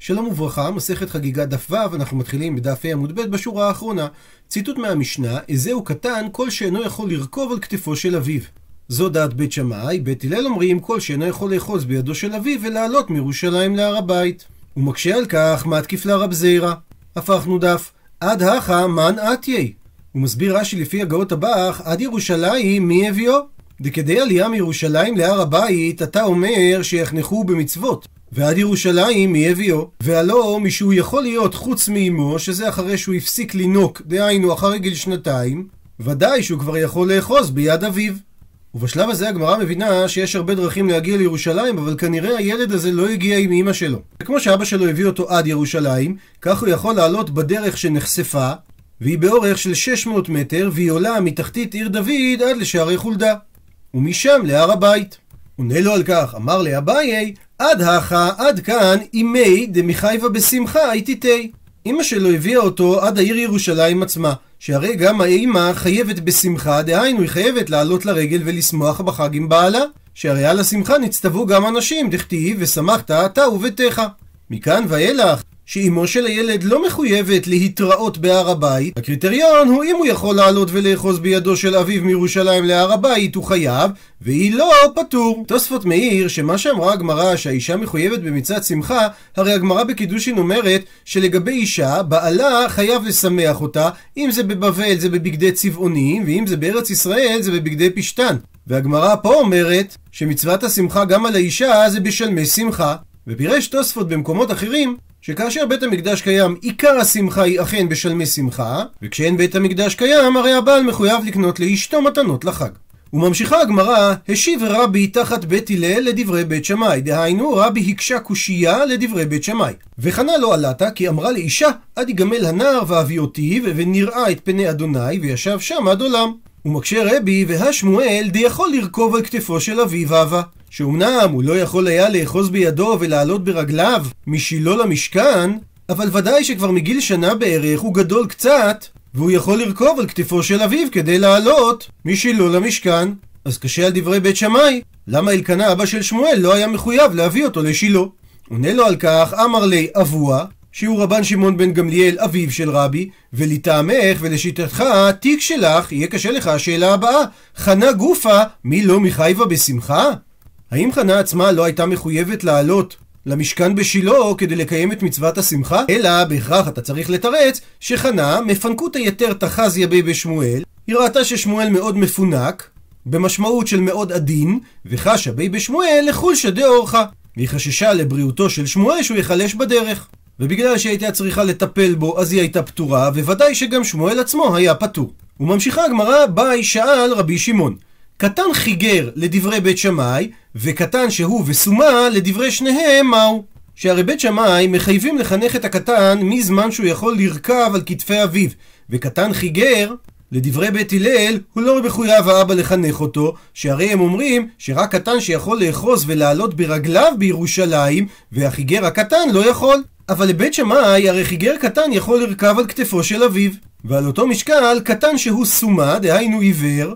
שלום וברכה, מסכת חגיגה דף ו', אנחנו מתחילים בדף ה' עמוד ב' בשורה האחרונה. ציטוט מהמשנה, איזהו קטן כל שאינו יכול לרכוב על כתפו של אביו. זו דעת בית שמאי, בית הלל אומרים כל שאינו יכול לאחוז בידו של אביו ולעלות מירושלים להר הבית. הוא מקשה על כך, מה תקיף לרב זעירא? הפכנו דף, עד הכא מן אתיי. הוא מסביר רש"י לפי הגאות הבח, עד ירושלים מי הביאו? דכדי עלייה מירושלים להר הבית, אתה אומר שיחנכו במצוות. ועד ירושלים מי הביאו? והלא משהוא יכול להיות חוץ מאמו, שזה אחרי שהוא הפסיק לינוק, דהיינו אחרי גיל שנתיים, ודאי שהוא כבר יכול לאחוז ביד אביו. ובשלב הזה הגמרא מבינה שיש הרבה דרכים להגיע לירושלים, אבל כנראה הילד הזה לא הגיע עם אמא שלו. וכמו שאבא שלו הביא אותו עד ירושלים, כך הוא יכול לעלות בדרך שנחשפה, והיא באורך של 600 מטר, והיא עולה מתחתית עיר דוד עד לשערי חולדה. ומשם להר הבית. עונה לו על כך, אמר לאביי, עד הכא, עד כאן, אימי דמיחייבה בשמחה הייתיתי. אמא שלו הביאה אותו עד העיר ירושלים עצמה, שהרי גם האמא חייבת בשמחה, דהיינו היא חייבת לעלות לרגל ולשמוח בחג עם בעלה, שהרי על השמחה נצטוו גם אנשים, דכתיב ושמחת אתה וביתך. מכאן ואילך, שאימו של הילד לא מחויבת להתראות בהר הבית, הקריטריון הוא אם הוא יכול לעלות ולאחוז בידו של אביו מירושלים להר הבית, הוא חייב, והיא לא, פטור. תוספות מעיר שמה שאמרה הגמרא שהאישה מחויבת במצעד שמחה, הרי הגמרא בקידושין אומרת שלגבי אישה, בעלה חייב לשמח אותה, אם זה בבבל זה בבגדי צבעונים, ואם זה בארץ ישראל זה בבגדי פשתן. והגמרא פה אומרת שמצוות השמחה גם על האישה זה בשלמי שמחה. ופירש תוספות במקומות אחרים שכאשר בית המקדש קיים, עיקר השמחה היא אכן בשלמי שמחה, וכשאין בית המקדש קיים, הרי הבעל מחויב לקנות לאשתו מתנות לחג. וממשיכה הגמרא, השיב רבי תחת בית הלל לדברי בית שמאי, דהיינו רבי הקשה קושייה לדברי בית שמאי. וחנה לא עלתה, כי אמרה לאישה, עד יגמל הנער ואבי אותי, ונראה את פני אדוני, וישב שם עד עולם. ומקשה רבי, והשמואל די יכול לרכוב על כתפו של אביו אבה. שאומנם הוא לא יכול היה לאחוז בידו ולעלות ברגליו משילה למשכן, אבל ודאי שכבר מגיל שנה בערך הוא גדול קצת, והוא יכול לרכוב על כתפו של אביו כדי לעלות משילה למשכן. אז קשה על דברי בית שמאי, למה אלקנה אבא של שמואל לא היה מחויב להביא אותו לשילה? עונה לו על כך, אמר לי אבוה, שהוא רבן שמעון בן גמליאל, אביו של רבי, ולטעמך ולשיטתך, התיק שלך, יהיה קשה לך השאלה הבאה, חנה גופה, מי לא מחייבה בשמחה? האם חנה עצמה לא הייתה מחויבת לעלות למשכן בשילה כדי לקיים את מצוות השמחה? אלא בהכרח אתה צריך לתרץ שחנה מפנקותא יתר תחזיה בי בשמואל, היא ראתה ששמואל מאוד מפונק, במשמעות של מאוד עדין, וחשה בי בשמואל לחולשא דאורחא, והיא חששה לבריאותו של שמואל שהוא ייחלש בדרך. ובגלל שהיא הייתה צריכה לטפל בו, אז היא הייתה פטורה, וודאי שגם שמואל עצמו היה פטור. וממשיכה הגמרא, ביי שאל רבי שמעון. קטן חיגר לדברי בית שמאי, וקטן שהוא וסומה לדברי שניהם מהו? שהרי בית שמאי מחייבים לחנך את הקטן מזמן שהוא יכול לרכב על כתפי אביו, וקטן חיגר לדברי בית הלל, הוא לא מחויב האבא לחנך אותו, שהרי הם אומרים שרק קטן שיכול לאחוז ולעלות ברגליו בירושלים, והחיגר הקטן לא יכול. אבל לבית שמאי הרי חיגר קטן יכול לרכב על כתפו של אביו. ועל אותו משקל, קטן שהוא סומה, דהיינו עיוור,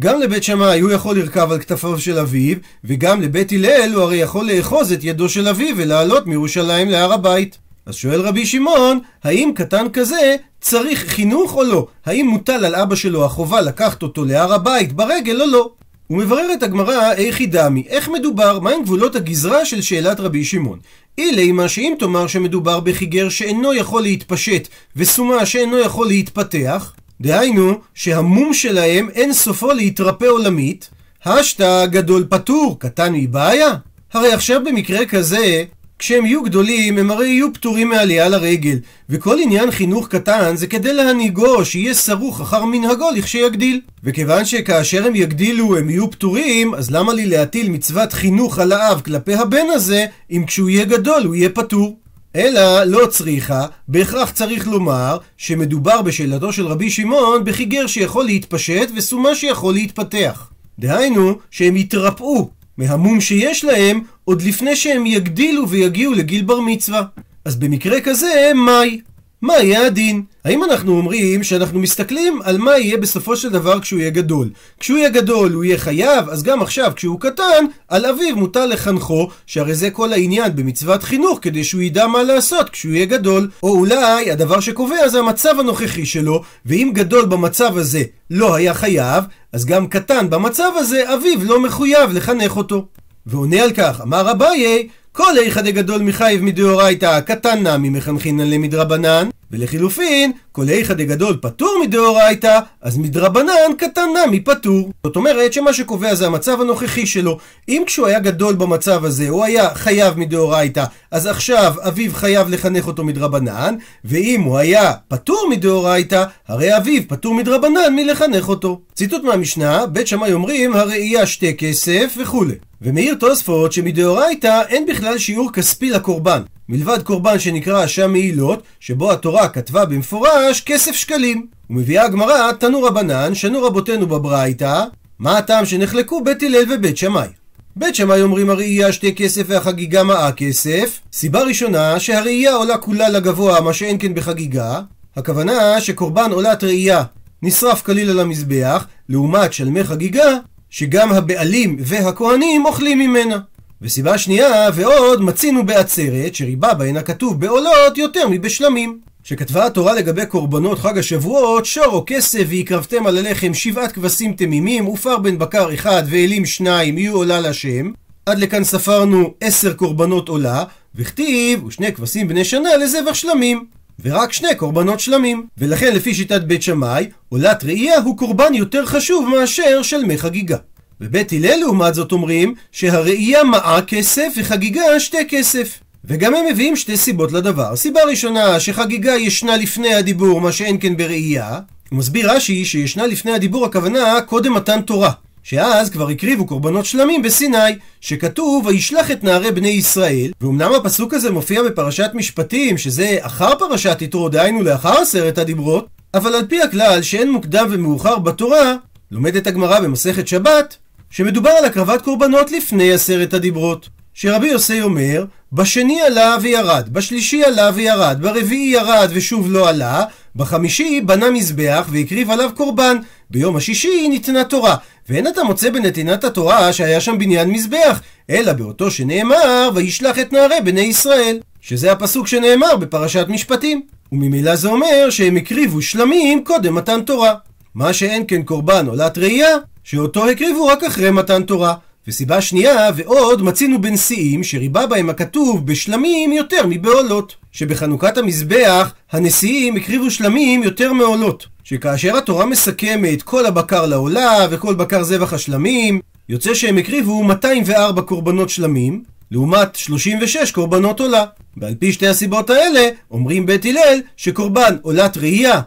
גם לבית שמאי הוא יכול לרכב על כתפיו של אביו, וגם לבית הלל הוא הרי יכול לאחוז את ידו של אביו ולעלות מירושלים להר הבית. אז שואל רבי שמעון, האם קטן כזה צריך חינוך או לא? האם מוטל על אבא שלו החובה לקחת אותו להר הבית ברגל או לא? הוא מברר את הגמרא איך היא דמי, איך מדובר, מהם גבולות הגזרה של שאלת רבי שמעון. אילי שאם תאמר שמדובר בחיגר שאינו יכול להתפשט וסומה שאינו יכול להתפתח, דהיינו שהמום שלהם אין סופו להתרפא עולמית, השתא גדול פטור, קטן מבעיה? הרי עכשיו במקרה כזה, כשהם יהיו גדולים, הם הרי יהיו פטורים מעלייה לרגל, וכל עניין חינוך קטן זה כדי להנהיגו, שיהיה סרוך אחר מנהגו לכשיגדיל. וכיוון שכאשר הם יגדילו הם יהיו פטורים, אז למה לי להטיל מצוות חינוך על האב כלפי הבן הזה, אם כשהוא יהיה גדול הוא יהיה פטור? אלא לא צריכה, בהכרח צריך לומר שמדובר בשאלתו של רבי שמעון בחיגר שיכול להתפשט וסומה שיכול להתפתח. דהיינו שהם יתרפאו מהמום שיש להם עוד לפני שהם יגדילו ויגיעו לגיל בר מצווה. אז במקרה כזה, מאי? מה יהיה הדין? האם אנחנו אומרים שאנחנו מסתכלים על מה יהיה בסופו של דבר כשהוא יהיה גדול? כשהוא יהיה גדול הוא יהיה חייב, אז גם עכשיו כשהוא קטן, על אביו מותר לחנכו, שהרי זה כל העניין במצוות חינוך, כדי שהוא ידע מה לעשות כשהוא יהיה גדול. או אולי הדבר שקובע זה המצב הנוכחי שלו, ואם גדול במצב הזה לא היה חייב, אז גם קטן במצב הזה, אביו לא מחויב לחנך אותו. ועונה על כך, אמר אביי, כל איכא דגדול מחייב מדאורייתא קטן נמי מחנכינן למדרבנן ולחילופין, כל איכא דגדול פטור מדאורייתא, אז מדרבנן קטן נמי פטור. זאת אומרת שמה שקובע זה המצב הנוכחי שלו. אם כשהוא היה גדול במצב הזה, הוא היה חייב מדאורייתא, אז עכשיו אביו חייב לחנך אותו מדרבנן, ואם הוא היה פטור מדאורייתא, הרי אביו פטור מדרבנן מלחנך אותו. ציטוט מהמשנה, בית שמאי אומרים, הראייה שתי כסף וכולי. ומעיר תוספות שמדאורייתא אין בכלל שיעור כספי לקורבן. מלבד קורבן שנקרא אשם מעילות, שבו התורה כתבה במפורש כסף שקלים. ומביאה הגמרא, תנו רבנן, שנו רבותינו בברייתא, מה הטעם שנחלקו בית הלל ובית שמאי. בית שמאי אומרים הראייה שתי כסף והחגיגה מאה כסף. סיבה ראשונה שהראייה עולה כולה לגבוה, מה שאין כן בחגיגה. הכוונה שקורבן עולת ראייה נשרף כליל על המזבח, לעומת שלמי חגיגה, שגם הבעלים והכהנים אוכלים ממנה. וסיבה שנייה, ועוד מצינו בעצרת, שריבה בהן הכתוב בעולות יותר מבשלמים. שכתבה התורה לגבי קורבנות חג השבועות, שור או כסף והקרבתם על הלחם שבעת כבשים תמימים, ופר בן בקר אחד ואלים שניים יהיו עולה לשם. עד לכאן ספרנו עשר קורבנות עולה, וכתיב, ושני כבשים בני שנה לזבח שלמים. ורק שני קורבנות שלמים. ולכן לפי שיטת בית שמאי, עולת ראייה הוא קורבן יותר חשוב מאשר של מי חגיגה. בבית הלל לעומת זאת אומרים שהראייה מעה כסף וחגיגה שתי כסף. וגם הם מביאים שתי סיבות לדבר. סיבה ראשונה, שחגיגה ישנה לפני הדיבור, מה שאין כן בראייה. מסביר רש"י שישנה לפני הדיבור הכוונה קודם מתן תורה. שאז כבר הקריבו קורבנות שלמים בסיני, שכתוב וישלח את נערי בני ישראל, ואומנם הפסוק הזה מופיע בפרשת משפטים, שזה אחר פרשת יתרו, דהיינו לאחר עשרת הדיברות, אבל על פי הכלל שאין מוקדם ומאוחר בתורה, לומדת הגמרא במסכת שבת, שמדובר על הקרבת קורבנות לפני עשרת הדיברות. שרבי יוסי אומר, בשני עלה וירד, בשלישי עלה וירד, ברביעי ירד ושוב לא עלה, בחמישי בנה מזבח והקריב עליו קורבן, ביום השישי ניתנה תורה, ואין אתה מוצא בנתינת התורה שהיה שם בניין מזבח, אלא באותו שנאמר, וישלח את נערי בני ישראל, שזה הפסוק שנאמר בפרשת משפטים. וממילא זה אומר שהם הקריבו שלמים קודם מתן תורה. מה שאין כן קורבן עולת ראייה, שאותו הקריבו רק אחרי מתן תורה. וסיבה שנייה, ועוד מצינו בנשיאים שריבה בהם הכתוב בשלמים יותר מבעולות. שבחנוכת המזבח הנשיאים הקריבו שלמים יותר מעולות. שכאשר התורה מסכמת כל הבקר לעולה וכל בקר זבח השלמים, יוצא שהם הקריבו 204 קורבנות שלמים, לעומת 36 קורבנות עולה. ועל פי שתי הסיבות האלה, אומרים בית הלל שקורבן עולת ראייה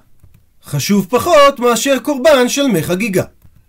חשוב פחות מאשר קורבן של מי חגיגה.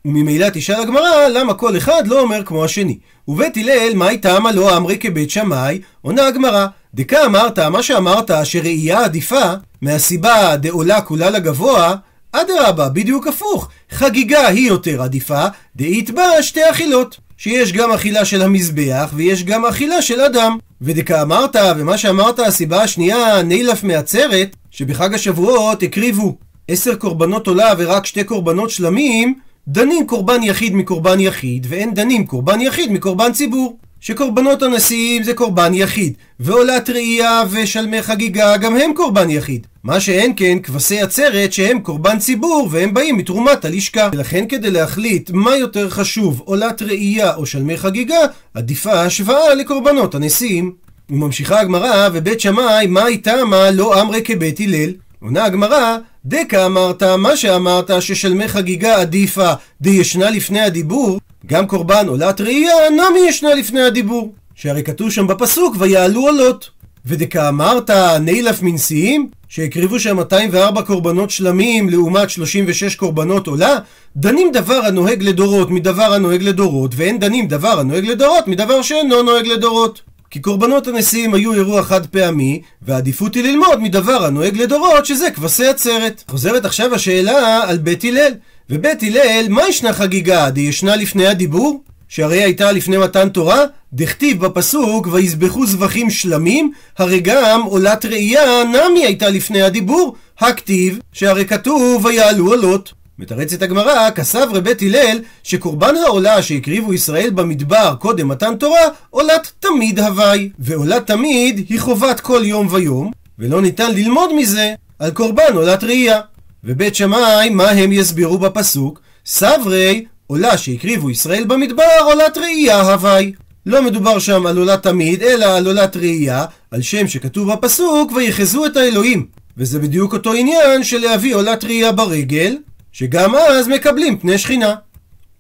וממילא תשאל הגמרא למה כל אחד לא אומר כמו השני. ובית הלל, מה איתם לא אמרי כבית שמאי? עונה הגמרא, דקה אמרת, מה שאמרת שראייה עדיפה, מהסיבה דעולה כולה לגבוה, אדרבה, בדיוק הפוך. חגיגה היא יותר עדיפה, דאית בה שתי אכילות. שיש גם אכילה של המזבח ויש גם אכילה של אדם. ודקה אמרת, ומה שאמרת הסיבה השנייה, נילף מעצרת, שבחג השבועות הקריבו עשר קורבנות עולה ורק שתי קורבנות שלמים, דנים קורבן יחיד מקורבן יחיד, ואין דנים קורבן יחיד מקורבן ציבור. שקורבנות הנשיאים זה קורבן יחיד, ועולת ראייה ושלמי חגיגה גם הם קורבן יחיד. מה שאין כן כבשי עצרת שהם קורבן ציבור והם באים מתרומת הלשכה. ולכן כדי להחליט מה יותר חשוב, עולת ראייה או שלמי חגיגה, עדיפה השוואה לקורבנות הנשיאים. וממשיכה הגמרא, ובית שמאי, מה איתה מה לא אמרי כבית הלל? עונה הגמרא, דקה אמרת, מה שאמרת ששלמי חגיגה עדיפה דישנה לפני הדיבור, גם קורבן עולת ראייה נמי ישנה לפני הדיבור. שהרי כתוב שם בפסוק ויעלו עולות. ודקה אמרת נילף מנשיאים, שהקריבו שם 204 קורבנות שלמים לעומת 36 קורבנות עולה, דנים דבר הנוהג לדורות מדבר הנוהג לדורות, ואין דנים דבר הנוהג לדורות מדבר שאינו נוהג לדורות. כי קורבנות הנשיאים היו אירוע חד פעמי, והעדיפות היא ללמוד מדבר הנוהג לדורות, שזה כבשי עצרת. חוזרת עכשיו השאלה על בית הלל. ובית הלל, מה ישנה חגיגה? די ישנה לפני הדיבור? שהרי הייתה לפני מתן תורה, דכתיב בפסוק ויזבחו זבחים שלמים, הרי גם עולת ראייה נמי הייתה לפני הדיבור, הכתיב שהרי כתוב ויעלו עולות. מתרצת הגמרא, כסברי בית הלל, שקורבן העולה שהקריבו ישראל במדבר קודם מתן תורה, עולת תמיד הווי. ועולת תמיד היא חובת כל יום ויום, ולא ניתן ללמוד מזה על קורבן עולת ראייה. ובית שמאי, מה הם יסבירו בפסוק? סברי, עולה שהקריבו ישראל במדבר, עולת ראייה הווי. לא מדובר שם על עולת תמיד, אלא על עולת ראייה, על שם שכתוב בפסוק, ויחזו את האלוהים. וזה בדיוק אותו עניין של להביא עולת ראייה ברגל, שגם אז מקבלים פני שכינה.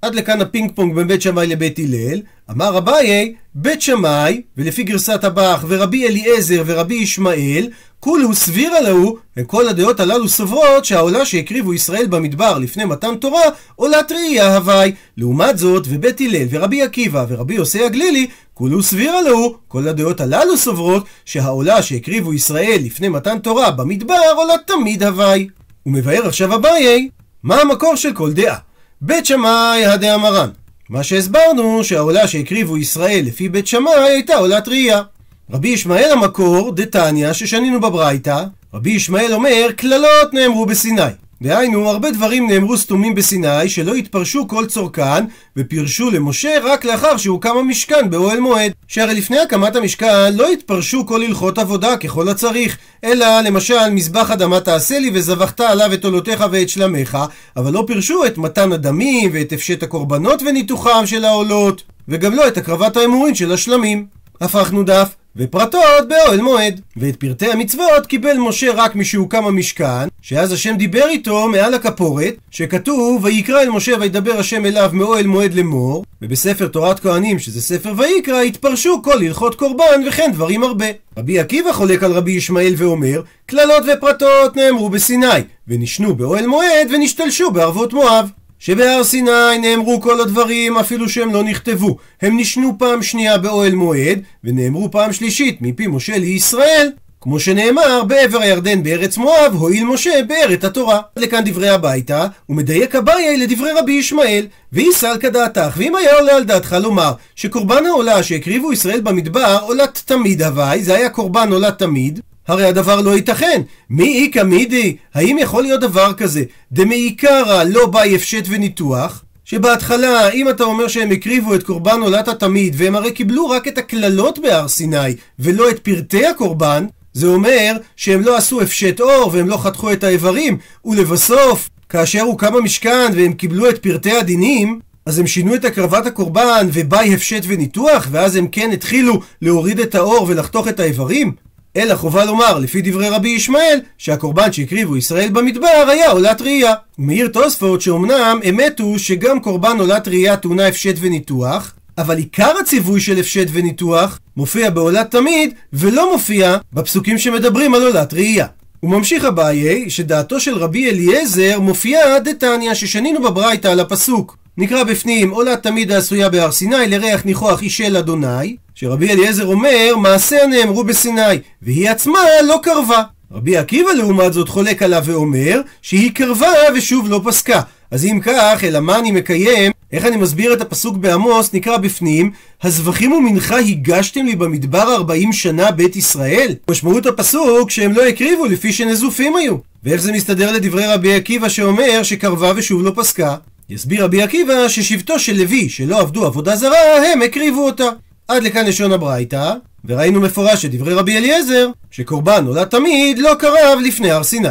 עד לכאן הפינג פונג בין בית שמאי לבית הלל, אמר אביי, בית שמאי, ולפי גרסת הבח, ורבי אליעזר ורבי ישמעאל, כולהו סבירא להו, וכל הדעות הללו סוברות שהעולה שהקריבו ישראל במדבר לפני מתן תורה, עולת ראייה הווי. לעומת זאת, ובית הלל ורבי עקיבא ורבי יוסי הגלילי, כולהו סבירא להו, כל הדעות הללו סוברות שהעולה שהקריבו ישראל לפני מתן תורה במדבר, עולת תמיד הווי. הוא מבאר עכשיו אביי, מה המקור של כל דעה? בית שמאי הדעה מרן. מה שהסברנו שהעולה שהקריבו ישראל לפי בית שמאי הייתה עולת ראייה. רבי ישמעאל המקור, דתניא, ששנינו בברייתא, רבי ישמעאל אומר, קללות נאמרו בסיני. דהיינו, הרבה דברים נאמרו סתומים בסיני, שלא התפרשו כל צורכן, ופירשו למשה רק לאחר שהוקם המשכן באוהל מועד. שהרי לפני הקמת המשכן לא התפרשו כל הלכות עבודה ככל הצריך, אלא למשל מזבח אדמה תעשה לי וזבחת עליו את עולותיך ואת שלמיך, אבל לא פירשו את מתן הדמים ואת הפשט הקורבנות וניתוחם של העולות, וגם לא את הקרבת האמורין של השלמים. הפכנו דף. ופרטות באוהל מועד. ואת פרטי המצוות קיבל משה רק משהוקם המשכן, שאז השם דיבר איתו מעל הכפורת, שכתוב ויקרא אל משה וידבר השם אליו מאוהל מועד לאמור, ובספר תורת כהנים, שזה ספר ויקרא, התפרשו כל הלכות קורבן וכן דברים הרבה. רבי עקיבא חולק על רבי ישמעאל ואומר, קללות ופרטות נאמרו בסיני, ונשנו באוהל מועד ונשתלשו בערבות מואב. שבהר סיני נאמרו כל הדברים אפילו שהם לא נכתבו. הם נשנו פעם שנייה באוהל מועד, ונאמרו פעם שלישית מפי משה לישראל, כמו שנאמר, בעבר הירדן בארץ מואב, הואיל משה בארץ התורה. לכאן דברי הביתה, ומדייק אביי לדברי רבי ישמעאל, ויסל כדעתך, ואם היה עולה על דעתך לומר, שקורבן העולה שהקריבו ישראל במדבר, עולת תמיד הווי, זה היה קורבן עולת תמיד, הרי הדבר לא ייתכן. מי איכא מידי? האם יכול להיות דבר כזה? דמעיקרא לא באי הפשט וניתוח? שבהתחלה, אם אתה אומר שהם הקריבו את קורבן עולת התמיד, והם הרי קיבלו רק את הקללות בהר סיני, ולא את פרטי הקורבן, זה אומר שהם לא עשו הפשט אור, והם לא חתכו את האיברים, ולבסוף, כאשר הוקם המשכן והם קיבלו את פרטי הדינים, אז הם שינו את הקרבת הקורבן ובאי הפשט וניתוח, ואז הם כן התחילו להוריד את האור ולחתוך את האיברים? אלא חובה לומר, לפי דברי רבי ישמעאל, שהקורבן שהקריבו ישראל במדבר היה עולת ראייה. ומעיר תוספות שאומנם אמת הוא שגם קורבן עולת ראייה טעונה הפשט וניתוח, אבל עיקר הציווי של הפשט וניתוח מופיע בעולת תמיד, ולא מופיע בפסוקים שמדברים על עולת ראייה. הוא ממשיך אביי, שדעתו של רבי אליעזר מופיעה דתניא ששנינו בברייתא על הפסוק. נקרא בפנים עולת תמיד העשויה בהר סיני לריח ניחוח אישל אדוני שרבי אליעזר אומר מעשיה נאמרו בסיני והיא עצמה לא קרבה רבי עקיבא לעומת זאת חולק עליו ואומר שהיא קרבה ושוב לא פסקה אז אם כך, אלא מה אני מקיים? איך אני מסביר את הפסוק בעמוס, נקרא בפנים, הזבחים ומנחה הגשתם לי במדבר ארבעים שנה בית ישראל? משמעות הפסוק שהם לא הקריבו לפי שנזופים היו. ואיך זה מסתדר לדברי רבי עקיבא שאומר שקרבה ושוב לא פסקה? יסביר רבי עקיבא ששבטו של לוי שלא עבדו עבודה זרה, הם הקריבו אותה. עד לכאן לשון הברייתא, וראינו מפורש שדברי רבי אליעזר, שקורבן נולד תמיד לא קרב לפני הר סיני.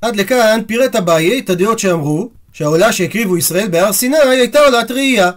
עד לכאן פירט אביי את הדעות שאמרו שהעולה שהקריבו ישראל בהר סיני הייתה עולת ראייה.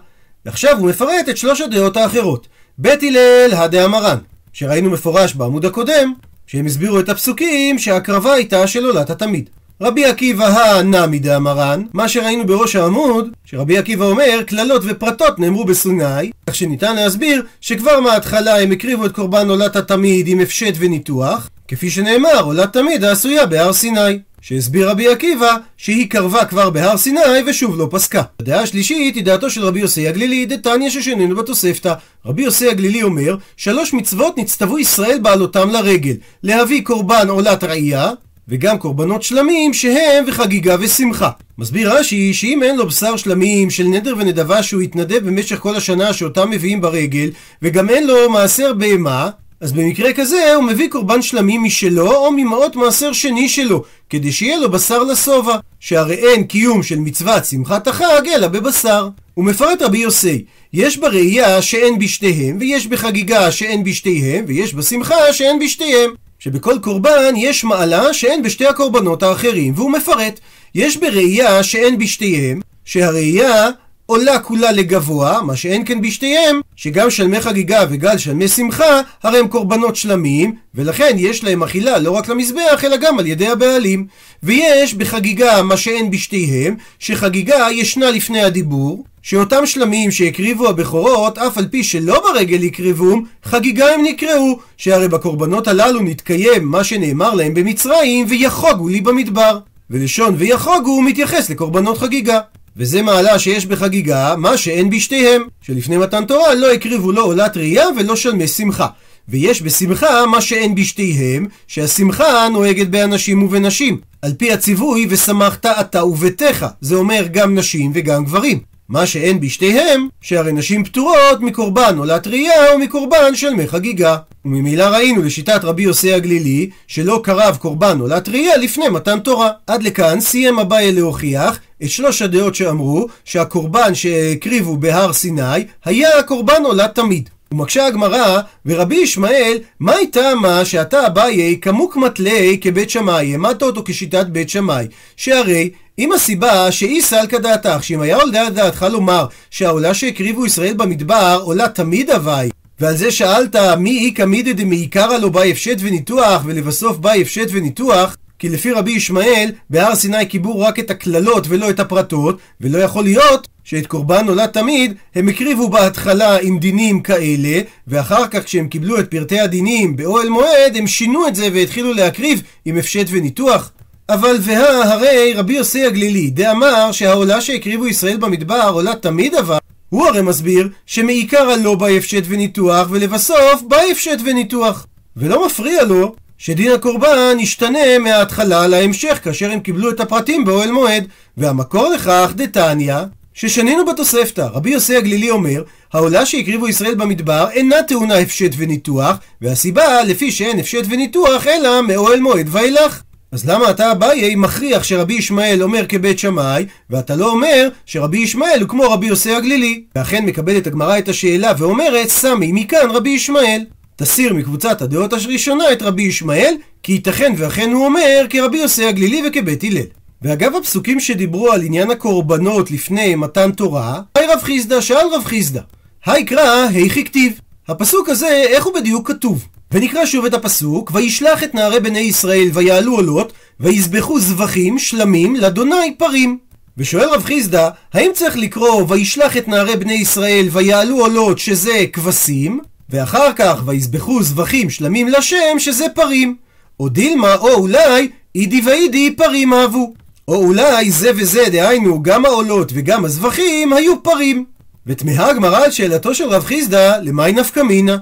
ועכשיו הוא מפרט את שלוש הדעות האחרות. בית הלל הדעה מרן, שראינו מפורש בעמוד הקודם, שהם הסבירו את הפסוקים שההקרבה הייתה של עולת התמיד. רבי עקיבא הנמי דאמרן, מה שראינו בראש העמוד, שרבי עקיבא אומר, קללות ופרטות נאמרו בסיני, כך שניתן להסביר שכבר מההתחלה הם הקריבו את קורבן עולת התמיד עם הפשט וניתוח, כפי שנאמר, עולת תמיד העשויה בהר סיני. שהסביר רבי עקיבא שהיא קרבה כבר בהר סיני ושוב לא פסקה. הדעה השלישית היא דעתו של רבי יוסי הגלילי, דתניא ששנינו בתוספתא. רבי יוסי הגלילי אומר, שלוש מצוות נצטוו ישראל בעלותם לרגל, להביא קורבן עולת ראייה, וגם קורבנות שלמים שהם וחגיגה ושמחה. מסביר רש"י שאם אין לו בשר שלמים של נדר ונדבה שהוא התנדב במשך כל השנה שאותם מביאים ברגל, וגם אין לו מעשר בהמה, אז במקרה כזה הוא מביא קורבן שלמים משלו או ממעות מעשר שני שלו, כדי שיהיה לו בשר לשובע, שהרי אין קיום של מצוות שמחת החג אלא בבשר. הוא מפרט רבי יוסי, יש בראייה שאין בשתיהם, ויש בחגיגה שאין בשתיהם, ויש בשמחה שאין בשתיהם. שבכל קורבן יש מעלה שאין בשתי הקורבנות האחרים, והוא מפרט. יש בראייה שאין בשתיהם, שהראייה עולה כולה לגבוה, מה שאין כן בשתיהם, שגם שלמי חגיגה וגל שלמי שמחה, הרי הם קורבנות שלמים, ולכן יש להם אכילה לא רק למזבח, אלא גם על ידי הבעלים. ויש בחגיגה מה שאין בשתיהם, שחגיגה ישנה לפני הדיבור, שאותם שלמים שהקריבו הבכורות, אף על פי שלא ברגל הקריבום, חגיגה הם נקראו, שהרי בקורבנות הללו נתקיים מה שנאמר להם במצרים, ויחוגו לי במדבר. ולשון ויחוגו מתייחס לקורבנות חגיגה. וזה מעלה שיש בחגיגה מה שאין בשתיהם, שלפני מתן תורה לא הקריבו לא עולת ראייה ולא שלמי שמחה. ויש בשמחה מה שאין בשתיהם, שהשמחה נוהגת באנשים ובנשים. על פי הציווי, ושמחת אתה וביתך. זה אומר גם נשים וגם גברים. מה שאין בשתיהם, שהרי נשים פטורות מקורבן עולת ראייה או מקורבן של מי חגיגה. וממילא ראינו לשיטת רבי יוסי הגלילי, שלא קרב קורבן עולת ראייה לפני מתן תורה. עד לכאן סיים אביי להוכיח את שלוש הדעות שאמרו שהקורבן שהקריבו בהר סיני היה הקורבן עולת תמיד. ומקשה הגמרא, ורבי ישמעאל, מה הייתה מה שאתה אביי כמוק מתלי כבית שמאי, העמדת אותו כשיטת בית שמאי, שהרי אם הסיבה שאי סלקא דעתך, שאם היה עולה דעתך לומר שהעולה שהקריבו ישראל במדבר עולה תמיד הווי, ועל זה שאלת מי איכא מידא דמעיקרא לא באי הפשט וניתוח, ולבסוף באי הפשט וניתוח, כי לפי רבי ישמעאל, בהר סיני קיבלו רק את הקללות ולא את הפרטות, ולא יכול להיות שאת קורבן עולה תמיד הם הקריבו בהתחלה עם דינים כאלה, ואחר כך כשהם קיבלו את פרטי הדינים באוהל מועד, הם שינו את זה והתחילו להקריב עם הפשט וניתוח. אבל והא הרי רבי יוסי הגלילי דאמר שהעולה שהקריבו ישראל במדבר עולה תמיד אבל הוא הרי מסביר שמעיקר הלא בא הפשט וניתוח ולבסוף בא הפשט וניתוח. ולא מפריע לו שדין הקורבן ישתנה מההתחלה להמשך כאשר הם קיבלו את הפרטים באוהל מועד. והמקור לכך דתניא ששנינו בתוספתא, רבי יוסי הגלילי אומר, העולה שהקריבו ישראל במדבר אינה טעונה הפשט וניתוח, והסיבה לפי שאין הפשט וניתוח אלא מאוהל מועד ואילך. אז למה אתה אביי מכריח שרבי ישמעאל אומר כבית שמאי, ואתה לא אומר שרבי ישמעאל הוא כמו רבי יוסי הגלילי? ואכן מקבלת הגמרא את השאלה ואומרת, סמי מכאן רבי ישמעאל. תסיר מקבוצת הדעות הראשונה את רבי ישמעאל, כי ייתכן ואכן הוא אומר כרבי יוסי הגלילי וכבית הלל. ואגב הפסוקים שדיברו על עניין הקורבנות לפני מתן תורה, היי רב חיסדא שאל רב חיסדא, היקרא היכי כתיב. הפסוק הזה, איך הוא בדיוק כתוב? ונקרא שוב את הפסוק, וישלח את נערי בני ישראל ויעלו עולות, ויזבחו זבחים שלמים לאדוני פרים. ושואל רב חיסדא, האם צריך לקרוא וישלח את נערי בני ישראל ויעלו עולות שזה כבשים, ואחר כך ויזבחו זבחים שלמים לשם שזה פרים? או דילמה, או אולי, אידי ואידי פרים אהבו. או אולי זה וזה, דהיינו, גם העולות וגם הזבחים היו פרים. ותמהה הגמרא על שאלתו של רב חיסדא, למאי נפקא מינה?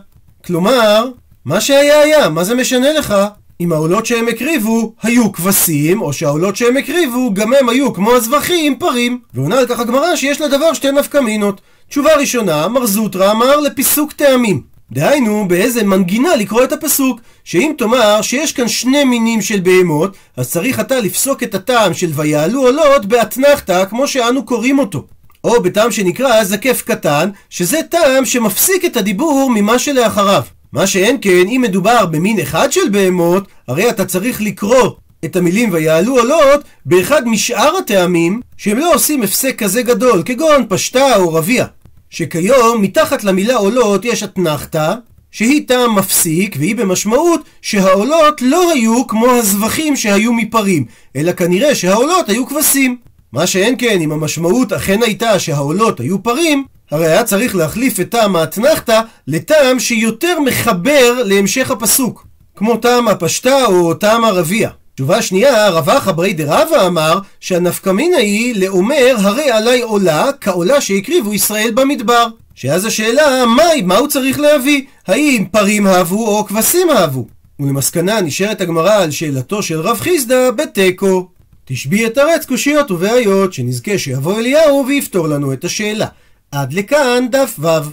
כלומר, מה שהיה היה, מה זה משנה לך? אם העולות שהם הקריבו היו כבשים, או שהעולות שהם הקריבו גם הם היו כמו הזבחים פרים. ועונה על כך הגמרא שיש לדבר שתי נפקא מינות. תשובה ראשונה, מר זוטרא אמר לפיסוק טעמים. דהיינו, באיזה מנגינה לקרוא את הפסוק, שאם תאמר שיש כאן שני מינים של בהמות, אז צריך אתה לפסוק את הטעם של ויעלו עולות באתנחתא, כמו שאנו קוראים אותו. או בטעם שנקרא זקף קטן, שזה טעם שמפסיק את הדיבור ממה שלאחריו. מה שאין כן, אם מדובר במין אחד של בהמות, הרי אתה צריך לקרוא את המילים ויעלו עולות באחד משאר הטעמים שהם לא עושים הפסק כזה גדול, כגון פשטה או רביע. שכיום מתחת למילה עולות יש אתנחתא, שהיא טעם מפסיק, והיא במשמעות שהעולות לא היו כמו הזבחים שהיו מפרים, אלא כנראה שהעולות היו כבשים. מה שאין כן, אם המשמעות אכן הייתה שהעולות היו פרים, הרי היה צריך להחליף את טעם האתנחתא לטעם שיותר מחבר להמשך הפסוק, כמו טעם הפשטה או טעם הרביע. תשובה שנייה, רבח אברי דרבא אמר שהנפקמינה היא לאומר הרי עלי עולה כעולה שהקריבו ישראל במדבר. שאז השאלה, מהי, מה הוא צריך להביא? האם פרים אהבו או כבשים אהבו? ולמסקנה נשארת הגמרא על שאלתו של רב חיסדא בתיקו. תשבי את ארץ קושיות ובעיות, שנזכה שיבוא אליהו ויפתור לנו את השאלה. עד לכאן דף ו'.